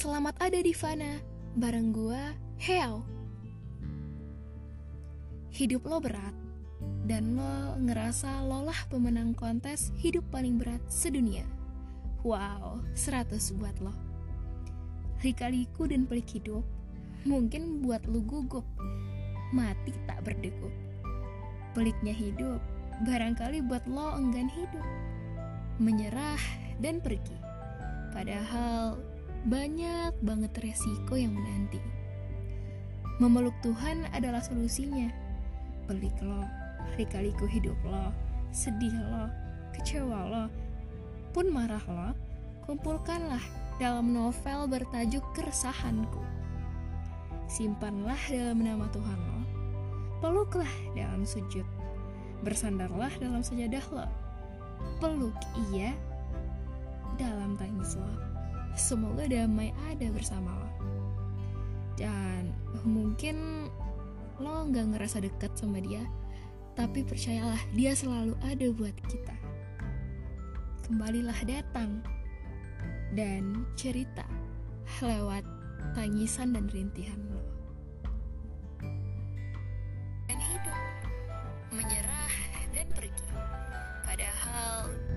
Selamat ada di Fana, bareng gua, Heo. Hidup lo berat, dan lo ngerasa lolah pemenang kontes hidup paling berat sedunia. Wow, 100 buat lo. Lika-liku dan pelik hidup, mungkin buat lo gugup, mati tak berdegup. Peliknya hidup, barangkali buat lo enggan hidup, menyerah dan pergi. Padahal banyak banget resiko yang menanti. Memeluk Tuhan adalah solusinya. Pelik lo, lika-liku hidup lo, sedih lo, kecewa lo, pun marah lo, kumpulkanlah dalam novel bertajuk Keresahanku. Simpanlah dalam nama Tuhan lo, peluklah dalam sujud, bersandarlah dalam sajadah lo, peluk ia dalam tangis lo. Semoga damai ada bersama lo. Dan mungkin lo nggak ngerasa dekat sama dia, tapi percayalah dia selalu ada buat kita. Kembalilah datang dan cerita lewat tangisan dan rintihan lo. Dan hidup, menyerah dan pergi. Padahal